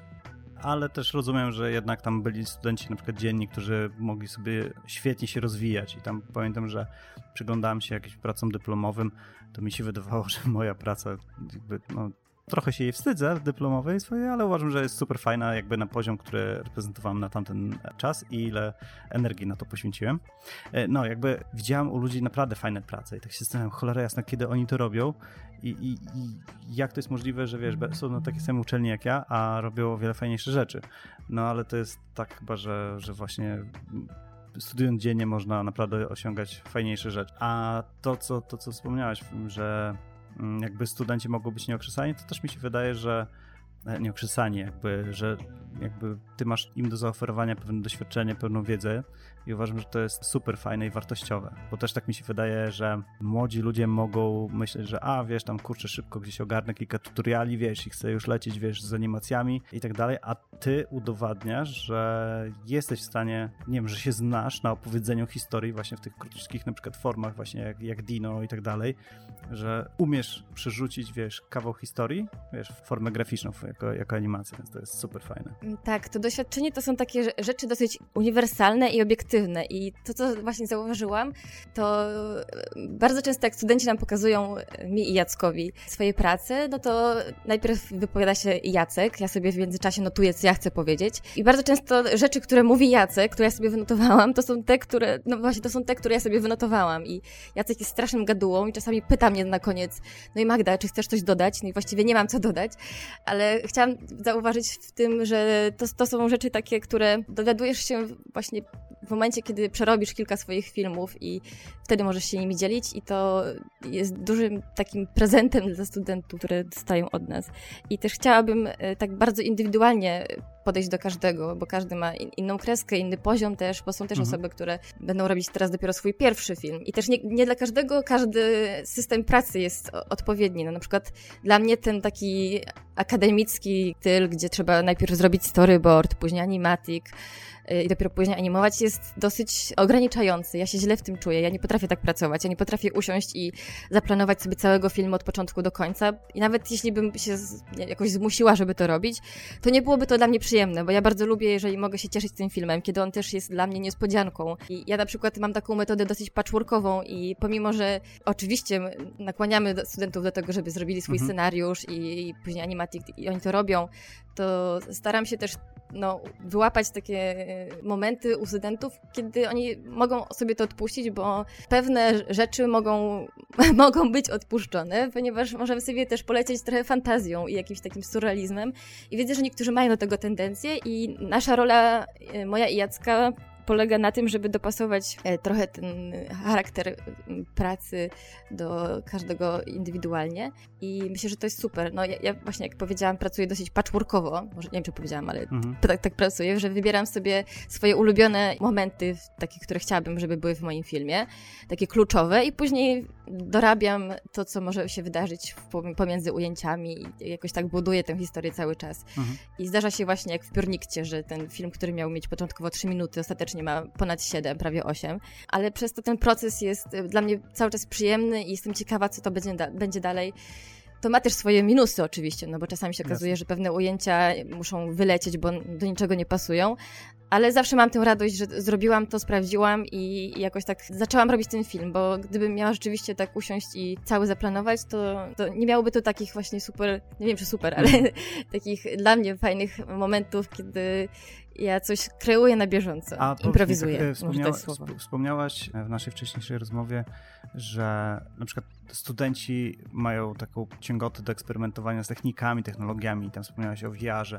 Ale też rozumiem, że jednak tam byli studenci, na przykład dzienni, którzy mogli sobie świetnie się rozwijać. I tam pamiętam, że przyglądałem się jakimś pracom dyplomowym, to mi się wydawało, że moja praca jakby, no, trochę się jej wstydzę dyplomowej swojej, ale uważam, że jest super fajna jakby na poziom, który reprezentowałem na tamten czas i ile energii na to poświęciłem. E, no, jakby widziałem u ludzi naprawdę fajne prace i tak się zastanawiam, cholera jasna, kiedy oni to robią i, i, i jak to jest możliwe, że wiesz, są na takiej samej uczelni jak ja, a robią o wiele fajniejsze rzeczy. No, ale to jest tak chyba, że, że właśnie studiując dziennie można naprawdę osiągać fajniejsze rzeczy. A to, co, to, co wspomniałeś, że jakby studenci mogą być nieokrzesani, to też mi się wydaje, że e, nieokrzesani, jakby, że jakby ty masz im do zaoferowania pewne doświadczenie, pewną wiedzę i uważam, że to jest super fajne i wartościowe, bo też tak mi się wydaje, że młodzi ludzie mogą myśleć, że a, wiesz, tam kurczę, szybko gdzieś ogarnę kilka tutoriali, wiesz, i chcę już lecieć, wiesz, z animacjami i tak dalej, a ty udowadniasz, że jesteś w stanie, nie wiem, że się znasz na opowiedzeniu historii właśnie w tych króciutkich na przykład formach właśnie jak, jak Dino i tak dalej, że umiesz przerzucić, wiesz, kawał historii, wiesz, w formę graficzną jako, jako animację, więc to jest super fajne. Tak, to doświadczenie to są takie rzeczy dosyć uniwersalne i obiektywne. I to, co właśnie zauważyłam, to e, bardzo często jak studenci nam pokazują e, mi i Jackowi swoje prace, no to najpierw wypowiada się Jacek, ja sobie w międzyczasie notuję, co ja chcę powiedzieć. I bardzo często rzeczy, które mówi Jacek, które ja sobie wynotowałam, to są te, które, no właśnie, to są te, które ja sobie wynotowałam. I Jacek jest strasznym gadułą i czasami pyta mnie na koniec, no i Magda, czy chcesz coś dodać? No i właściwie nie mam co dodać, ale chciałam zauważyć w tym, że to, to są rzeczy takie, które dowiadujesz się właśnie w momencie, kiedy przerobisz kilka swoich filmów i wtedy możesz się nimi dzielić i to jest dużym takim prezentem dla studentów, które dostają od nas. I też chciałabym e, tak bardzo indywidualnie podejść do każdego, bo każdy ma inną kreskę, inny poziom też, bo są też mhm. osoby, które będą robić teraz dopiero swój pierwszy film. I też nie, nie dla każdego każdy system pracy jest odpowiedni. No, na przykład dla mnie ten taki akademicki styl, gdzie trzeba najpierw zrobić storyboard, później animatic, Y, i dopiero później animować jest dosyć ograniczający. Ja się źle w tym czuję. Ja nie potrafię tak pracować. Ja nie potrafię usiąść i zaplanować sobie całego filmu od początku do końca. I nawet jeśli bym się jakoś zmusiła, żeby to robić, to nie byłoby to dla mnie przyjemne, bo ja bardzo lubię, jeżeli mogę się cieszyć tym filmem, kiedy on też jest dla mnie niespodzianką. I ja na przykład mam taką metodę dosyć patchworkową i pomimo, że oczywiście nakłaniamy studentów do tego, żeby zrobili swój mhm. scenariusz i, i później animatic i oni to robią, to staram się też no, wyłapać takie e, momenty u studentów, kiedy oni mogą sobie to odpuścić, bo pewne rzeczy mogą, mogą być odpuszczone, ponieważ możemy sobie też polecieć trochę fantazją i jakimś takim surrealizmem. I widzę, że niektórzy mają do tego tendencję i nasza rola, e, moja i Jacka, polega na tym, żeby dopasować e, trochę ten charakter pracy do każdego indywidualnie i myślę, że to jest super. No ja, ja właśnie, jak powiedziałam, pracuję dosyć patchworkowo, może nie wiem, czy powiedziałam, ale mhm. tak, tak pracuję, że wybieram sobie swoje ulubione momenty, takie, które chciałabym, żeby były w moim filmie, takie kluczowe i później dorabiam to, co może się wydarzyć pomiędzy ujęciami i jakoś tak buduję tę historię cały czas. Mhm. I zdarza się właśnie jak w Piórnikcie, że ten film, który miał mieć początkowo 3 minuty, ostatecznie ma ponad 7, prawie 8, ale przez to ten proces jest dla mnie cały czas przyjemny i jestem ciekawa, co to będzie, da będzie dalej. To ma też swoje minusy oczywiście, no bo czasami się okazuje, że pewne ujęcia muszą wylecieć, bo do niczego nie pasują, ale zawsze mam tę radość, że zrobiłam to, sprawdziłam i jakoś tak zaczęłam robić ten film, bo gdybym miała rzeczywiście tak usiąść i cały zaplanować, to, to nie miałoby to takich właśnie super, nie wiem czy super, ale mhm. takich dla mnie fajnych momentów, kiedy ja coś kreuję na bieżąco, A, improwizuję. Tak, wspomniała, wspomniałaś w naszej wcześniejszej rozmowie, że na przykład studenci mają taką ciągotę do eksperymentowania z technikami, technologiami, tam wspomniałaś o VR-ze,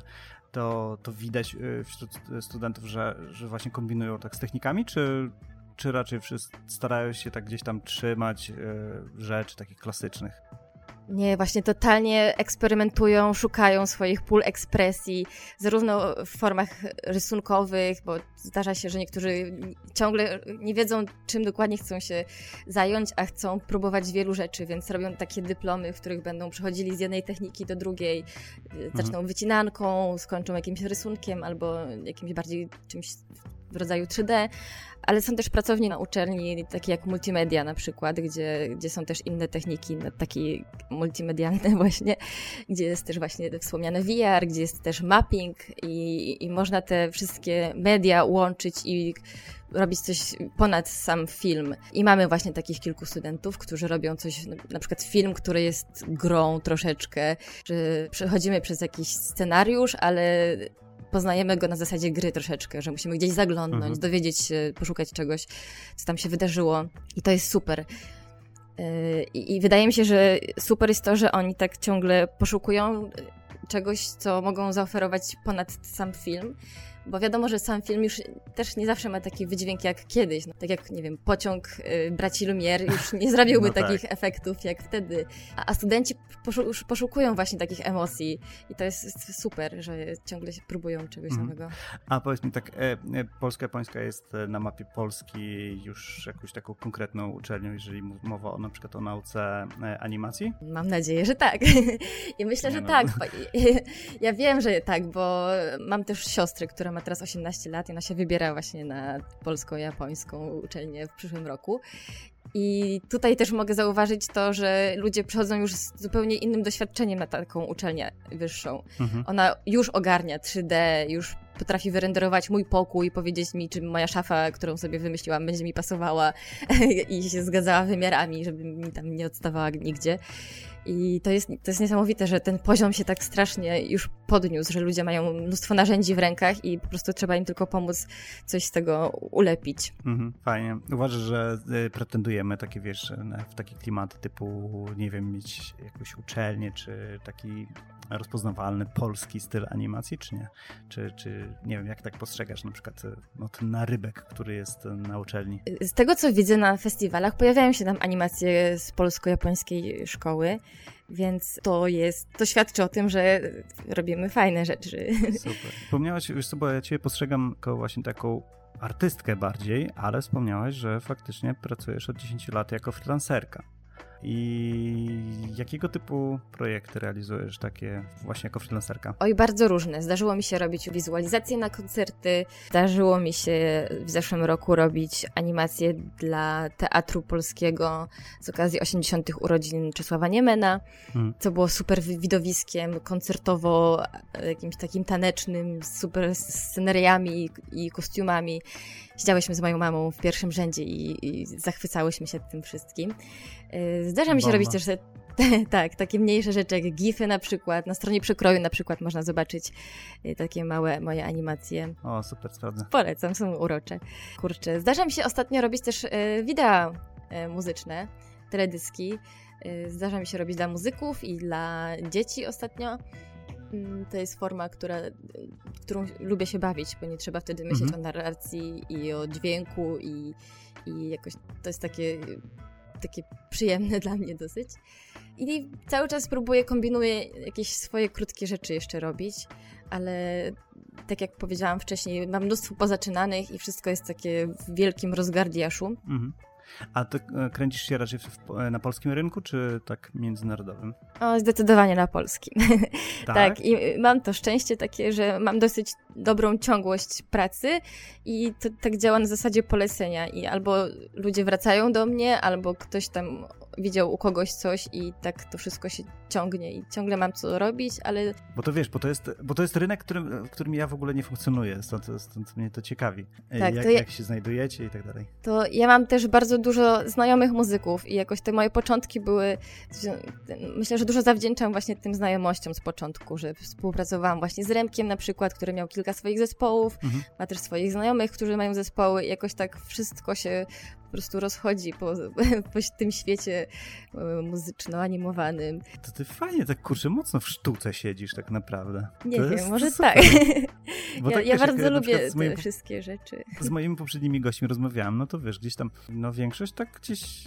to, to widać y, wśród studentów, że, że właśnie kombinują tak z technikami, czy, czy raczej wszyscy starają się tak gdzieś tam trzymać rzeczy takich klasycznych? Nie, właśnie totalnie eksperymentują, szukają swoich pól ekspresji, zarówno w formach rysunkowych, bo zdarza się, że niektórzy ciągle nie wiedzą, czym dokładnie chcą się zająć, a chcą próbować wielu rzeczy, więc robią takie dyplomy, w których będą przechodzili z jednej techniki do drugiej, zaczną mhm. wycinanką, skończą jakimś rysunkiem albo jakimś bardziej czymś w rodzaju 3D, ale są też pracownie na uczelni, takie jak multimedia na przykład, gdzie, gdzie są też inne techniki, no, takie multimedialne właśnie, gdzie jest też właśnie wspomniane VR, gdzie jest też mapping i, i można te wszystkie media łączyć i robić coś ponad sam film. I mamy właśnie takich kilku studentów, którzy robią coś, na przykład film, który jest grą troszeczkę, że przechodzimy przez jakiś scenariusz, ale poznajemy go na zasadzie gry troszeczkę, że musimy gdzieś zaglądnąć, mhm. dowiedzieć się, poszukać czegoś, co tam się wydarzyło. I to jest super. Yy, I, I, wydaje mi się, że super jest to, że oni tak ciągle poszukują czegoś, co mogą zaoferować ponad sam film bo wiadomo, że sam film już też nie zawsze ma taki wydźwięk jak kiedyś. No, tak jak, nie wiem, pociąg y, braci Lumière już nie zrobiłby no tak. takich efektów jak wtedy. A, a studenci poszu poszukują właśnie takich emocji i to jest super, że ciągle się próbują czegoś mm. nowego. A powiedz mi tak, e, e, Polska Japońska jest e, na mapie Polski już jakąś taką konkretną uczelnią, jeżeli mowa o na przykład o nauce e, animacji? Mam nadzieję, że tak. I myślę, nie że no. tak. Ja wiem, że tak, bo mam też siostrę, która ma ma teraz 18 lat i ona się wybiera właśnie na polsko-japońską uczelnię w przyszłym roku. I tutaj też mogę zauważyć to, że ludzie przychodzą już z zupełnie innym doświadczeniem na taką uczelnię wyższą. Mhm. Ona już ogarnia 3D, już potrafi wyrenderować mój pokój i powiedzieć mi, czy moja szafa, którą sobie wymyśliłam, będzie mi pasowała i się zgadzała wymiarami, żeby mi tam nie odstawała nigdzie. I to jest, to jest niesamowite, że ten poziom się tak strasznie już podniósł, że ludzie mają mnóstwo narzędzi w rękach i po prostu trzeba im tylko pomóc coś z tego ulepić. Mhm, fajnie. Uważasz, że y, pretendujemy takie, wiesz, w takie klimaty typu, nie wiem, mieć jakąś uczelnię, czy taki rozpoznawalny polski styl animacji, czy nie? Czy, czy nie wiem, jak tak postrzegasz na przykład no, ten narybek, który jest na uczelni? Z tego, co widzę na festiwalach, pojawiają się tam animacje z polsko-japońskiej szkoły, więc to jest, to świadczy o tym, że robimy fajne rzeczy. Super. Wspomniałaś, już bo ja cię postrzegam jako właśnie taką artystkę bardziej, ale wspomniałaś, że faktycznie pracujesz od 10 lat jako freelancerka. I jakiego typu projekty realizujesz takie właśnie jako freelancerka? Oj, bardzo różne. Zdarzyło mi się robić wizualizacje na koncerty, zdarzyło mi się w zeszłym roku robić animacje dla Teatru Polskiego z okazji 80. urodzin Czesława Niemena, hmm. co było super widowiskiem, koncertowo, jakimś takim tanecznym, super sceneriami i kostiumami. Siedziałyśmy z moją mamą w pierwszym rzędzie i, i zachwycałyśmy się tym wszystkim. Y, zdarza mi się Bomba. robić też te, tak, takie mniejsze rzeczy jak gify na przykład. Na stronie przekroju na przykład można zobaczyć y, takie małe moje animacje. O, super, sprawdzę. Polecam, są urocze. Kurczę, zdarza mi się ostatnio robić też y, wideo muzyczne, teledyski. Zdarza mi się robić dla muzyków i dla dzieci ostatnio. Mm, to jest forma, która, którą lubię się bawić, bo nie trzeba wtedy myśleć mhm. o narracji i o dźwięku i, i jakoś to jest takie takie przyjemne dla mnie dosyć. I cały czas próbuję, kombinuję jakieś swoje krótkie rzeczy jeszcze robić, ale tak jak powiedziałam wcześniej, mam mnóstwo pozaczynanych i wszystko jest takie w wielkim rozgardiaszu. Mhm. A ty e, kręcisz się raczej w, na polskim rynku, czy tak międzynarodowym? O, zdecydowanie na polskim. Tak? tak, i mam to szczęście takie, że mam dosyć dobrą ciągłość pracy i to tak działa na zasadzie polecenia i albo ludzie wracają do mnie, albo ktoś tam widział u kogoś coś i tak to wszystko się ciągnie i ciągle mam co robić, ale... Bo to wiesz, bo to jest, bo to jest rynek, którym, w którym ja w ogóle nie funkcjonuję, stąd, stąd mnie to ciekawi. Tak, jak, to ja... jak się znajdujecie i tak dalej. To ja mam też bardzo dużo znajomych muzyków i jakoś te moje początki były, myślę, że dużo zawdzięczam właśnie tym znajomościom z początku, że współpracowałam właśnie z Remkiem na przykład, który miał kilka swoich zespołów, mhm. ma też swoich znajomych, którzy mają zespoły i jakoś tak wszystko się po prostu rozchodzi po, po tym świecie e, muzyczno-animowanym. To ty fajnie, tak kurczę, mocno w sztuce siedzisz tak naprawdę. Nie to wiem, może super. tak. Bo ja, tak, ja wiesz, bardzo lubię moim, te wszystkie rzeczy. Z moimi poprzednimi gośćmi rozmawiałam, no to wiesz, gdzieś tam, no większość tak gdzieś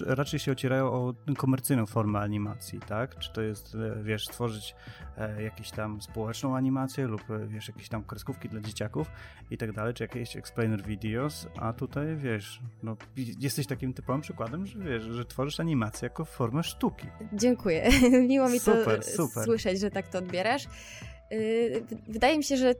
raczej się ocierają o komercyjną formę animacji, tak? Czy to jest, e, wiesz, stworzyć e, jakąś tam społeczną animację lub, e, wiesz, jakieś tam kreskówki dla dzieciaków i tak dalej, czy jakieś explainer videos, a tutaj, wiesz, no, jesteś takim typowym przykładem, że wiesz, że tworzysz animację jako formę sztuki. Dziękuję. Miło mi super, to super. słyszeć, że tak to odbierasz. Y, wydaje mi się, że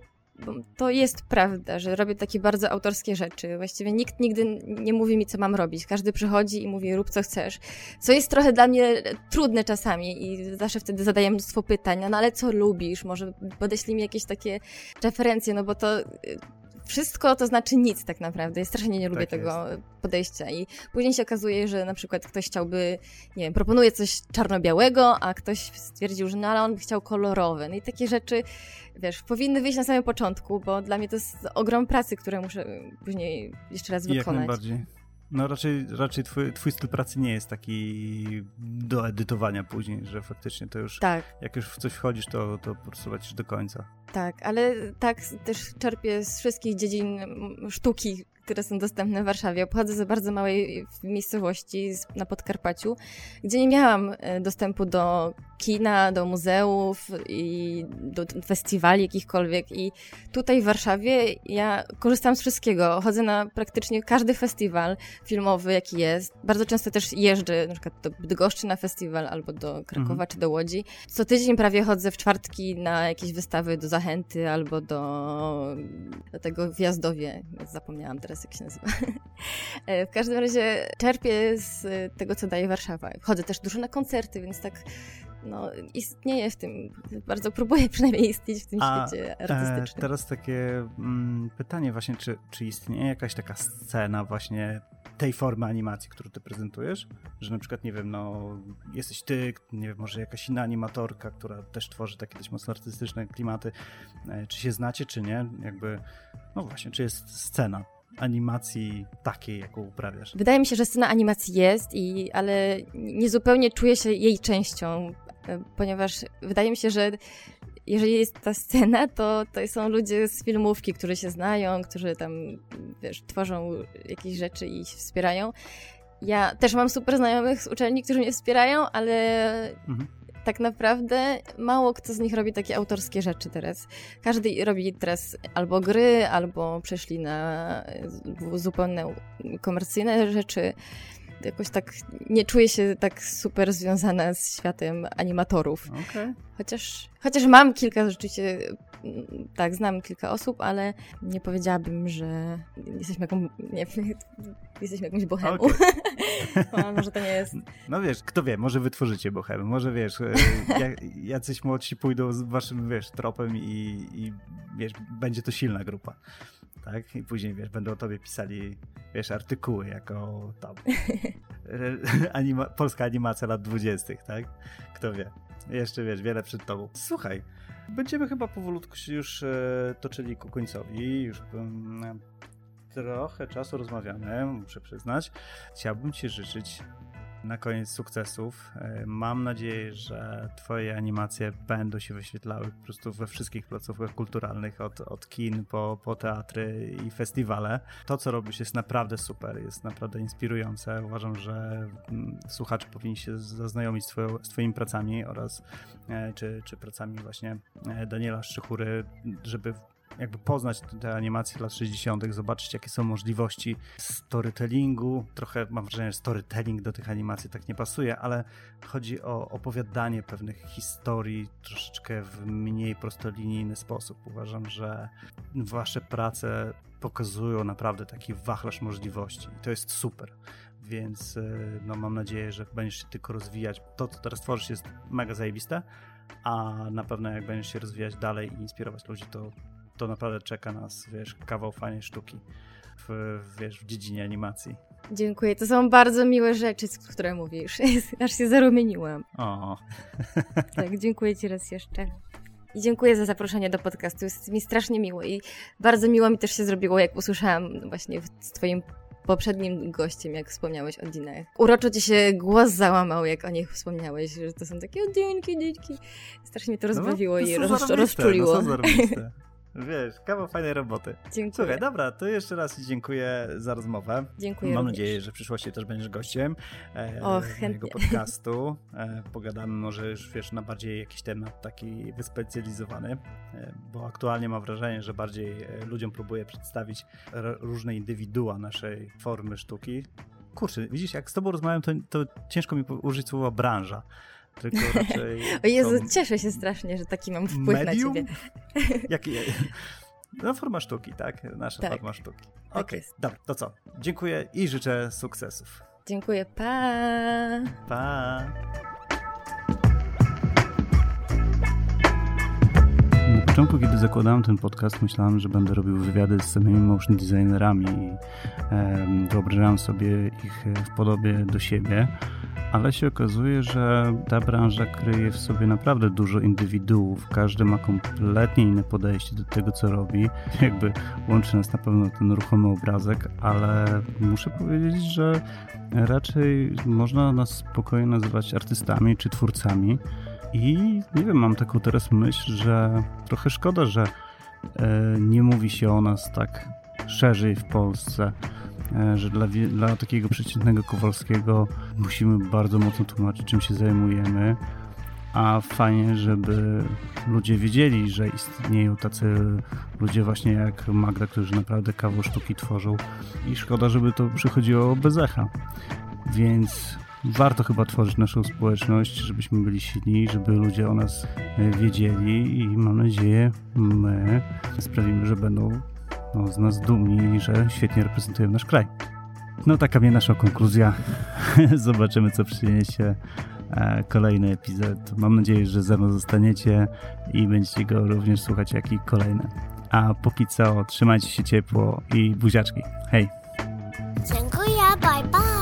to jest prawda, że robię takie bardzo autorskie rzeczy. Właściwie nikt nigdy nie mówi mi, co mam robić. Każdy przychodzi i mówi, rób co chcesz. Co jest trochę dla mnie trudne czasami i zawsze wtedy zadaję mnóstwo pytań. No, no ale co lubisz? Może podeślij mi jakieś takie referencje, no bo to wszystko to znaczy nic tak naprawdę. Ja strasznie nie lubię tak tego jest. podejścia i później się okazuje, że na przykład ktoś chciałby, nie wiem, proponuje coś czarno-białego, a ktoś stwierdził, że no ale on chciał kolorowe. No i takie rzeczy, wiesz, powinny wyjść na samym początku, bo dla mnie to jest ogrom pracy, które muszę później jeszcze raz wykonać. Jak najbardziej. No raczej, raczej twój, twój styl pracy nie jest taki do edytowania później, że faktycznie to już, tak. jak już w coś wchodzisz, to, to po prostu lecisz do końca. Tak, ale tak też czerpię z wszystkich dziedzin sztuki, które są dostępne w Warszawie. Pochodzę z bardzo małej miejscowości na Podkarpaciu, gdzie nie miałam e, dostępu do kina, do muzeów i do festiwali jakichkolwiek. I tutaj w Warszawie ja korzystam z wszystkiego. Chodzę na praktycznie każdy festiwal filmowy, jaki jest. Bardzo często też jeżdżę na przykład do Bydgoszczy na festiwal albo do Krakowa mhm. czy do Łodzi. Co tydzień prawie chodzę w czwartki na jakieś wystawy do Zachęty albo do, do tego Wjazdowie. Zapomniałam teraz, jak się nazywa. E, w każdym razie czerpię z tego, co daje Warszawa. Chodzę też dużo na koncerty, więc tak no, istnieje w tym, bardzo próbuję przynajmniej istnieć w tym A, świecie e, artystycznym. E, teraz takie mm, pytanie właśnie, czy, czy istnieje jakaś taka scena właśnie tej formy animacji, którą ty prezentujesz? Że na przykład, nie wiem, no jesteś ty, nie wiem, może jakaś inna animatorka, która też tworzy takie dość mocno artystyczne klimaty. E, czy się znacie, czy nie? Jakby, no właśnie, czy jest scena animacji takiej, jaką uprawiasz? Wydaje mi się, że scena animacji jest, i, ale nie zupełnie czuję się jej częścią. Ponieważ wydaje mi się, że jeżeli jest ta scena, to, to są ludzie z filmówki, którzy się znają, którzy tam, wiesz, tworzą jakieś rzeczy i się wspierają. Ja też mam super znajomych z uczelni, którzy mnie wspierają, ale mhm. tak naprawdę mało kto z nich robi takie autorskie rzeczy teraz. Każdy robi teraz albo gry, albo przeszli na zupełnie komercyjne rzeczy jakoś tak nie czuję się tak super związana z światem animatorów. Okay. Chociaż, chociaż mam kilka rzeczywiście, tak, znam kilka osób, ale nie powiedziałabym, że jesteśmy, jaką, nie, jesteśmy jakąś bohemą. Okay. może to nie jest... No wiesz, kto wie, może wytworzycie bohemę, może wiesz, e, jacyś młodsi pójdą z waszym, wiesz, tropem i, i wiesz, będzie to silna grupa tak? I później, wiesz, będą o tobie pisali, wiesz, artykuły jako tam anima polska animacja lat dwudziestych, tak? Kto wie. Jeszcze, wiesz, wiele przed tobą. Słuchaj, będziemy chyba powolutku się już e, toczyli ku końcowi. Już um, trochę czasu rozmawiamy, muszę przyznać. Chciałbym ci życzyć na koniec sukcesów. E, mam nadzieję, że Twoje animacje będą się wyświetlały po prostu we wszystkich placówkach kulturalnych, od, od kin po, po teatry i festiwale. To, co robisz, jest naprawdę super, jest naprawdę inspirujące. Uważam, że mm, słuchacze powinni się zaznajomić z, twoją, z Twoimi pracami oraz e, czy, czy pracami właśnie e, Daniela Szczychury, żeby jakby poznać te animacje lat 60., zobaczyć jakie są możliwości storytellingu. Trochę mam wrażenie, że storytelling do tych animacji tak nie pasuje, ale chodzi o opowiadanie pewnych historii troszeczkę w mniej prostolinijny sposób. Uważam, że wasze prace pokazują naprawdę taki wachlarz możliwości i to jest super więc no, mam nadzieję, że będziesz się tylko rozwijać. To, co teraz tworzysz jest mega zajebiste, a na pewno jak będziesz się rozwijać dalej i inspirować ludzi, to, to naprawdę czeka nas, wiesz, kawał fajnej sztuki w, wiesz, w dziedzinie animacji. Dziękuję. To są bardzo miłe rzeczy, które mówisz. Aż się zarumieniłam. O. Tak, dziękuję Ci raz jeszcze. I dziękuję za zaproszenie do podcastu. Jest mi strasznie miło i bardzo miło mi też się zrobiło, jak usłyszałam właśnie z Twoim poprzednim gościem, jak wspomniałeś o Dinach. Uroczo ci się głos załamał, jak o nich wspomniałeś, że to są takie odinki, dzieci. Strasznie mnie to no rozbawiło no, i roz, rozczuliło. No, Wiesz, kawał fajnej roboty. Dziękuję. Słuchaj, dobra, to jeszcze raz dziękuję za rozmowę. Dziękuję Mam również. nadzieję, że w przyszłości też będziesz gościem e, o, mojego podcastu. E, pogadamy może już, wiesz, na bardziej jakiś temat taki wyspecjalizowany, e, bo aktualnie mam wrażenie, że bardziej e, ludziom próbuję przedstawić różne indywidua naszej formy sztuki. Kurczę, widzisz, jak z tobą rozmawiam, to, to ciężko mi użyć słowa branża tylko raczej... o Jezu, są... cieszę się strasznie, że taki mam wpływ Medium? na ciebie. Jaki? No forma sztuki, tak? Nasza tak, forma sztuki. Tak Okej, okay, dobra, to co? Dziękuję i życzę sukcesów. Dziękuję, pa! Pa! Na początku, kiedy zakładałem ten podcast, myślałem, że będę robił wywiady z samymi motion designerami i e, wyobrażałem sobie ich w podobie do siebie ale się okazuje, że ta branża kryje w sobie naprawdę dużo indywiduów. Każdy ma kompletnie inne podejście do tego, co robi. Jakby łączy nas na pewno ten ruchomy obrazek, ale muszę powiedzieć, że raczej można nas spokojnie nazywać artystami czy twórcami. I nie wiem, mam taką teraz myśl, że trochę szkoda, że e, nie mówi się o nas tak szerzej w Polsce. E, że dla, dla takiego przeciętnego Kowalskiego musimy bardzo mocno tłumaczyć, czym się zajmujemy, a fajnie, żeby ludzie wiedzieli, że istnieją tacy ludzie właśnie jak Magda, którzy naprawdę kawał sztuki tworzą. I szkoda, żeby to przychodziło bez echa. Więc warto chyba tworzyć naszą społeczność, żebyśmy byli silni, żeby ludzie o nas e, wiedzieli. I mam nadzieję, my sprawimy, że będą no, z nas dumni, że świetnie reprezentujemy nasz kraj. No taka mnie nasza konkluzja. Zobaczymy, co przyniesie e, kolejny epizod. Mam nadzieję, że ze mną zostaniecie i będziecie go również słuchać, jak i kolejne. A póki co, trzymajcie się ciepło i buziaczki. Hej! Dziękuję, bye bye!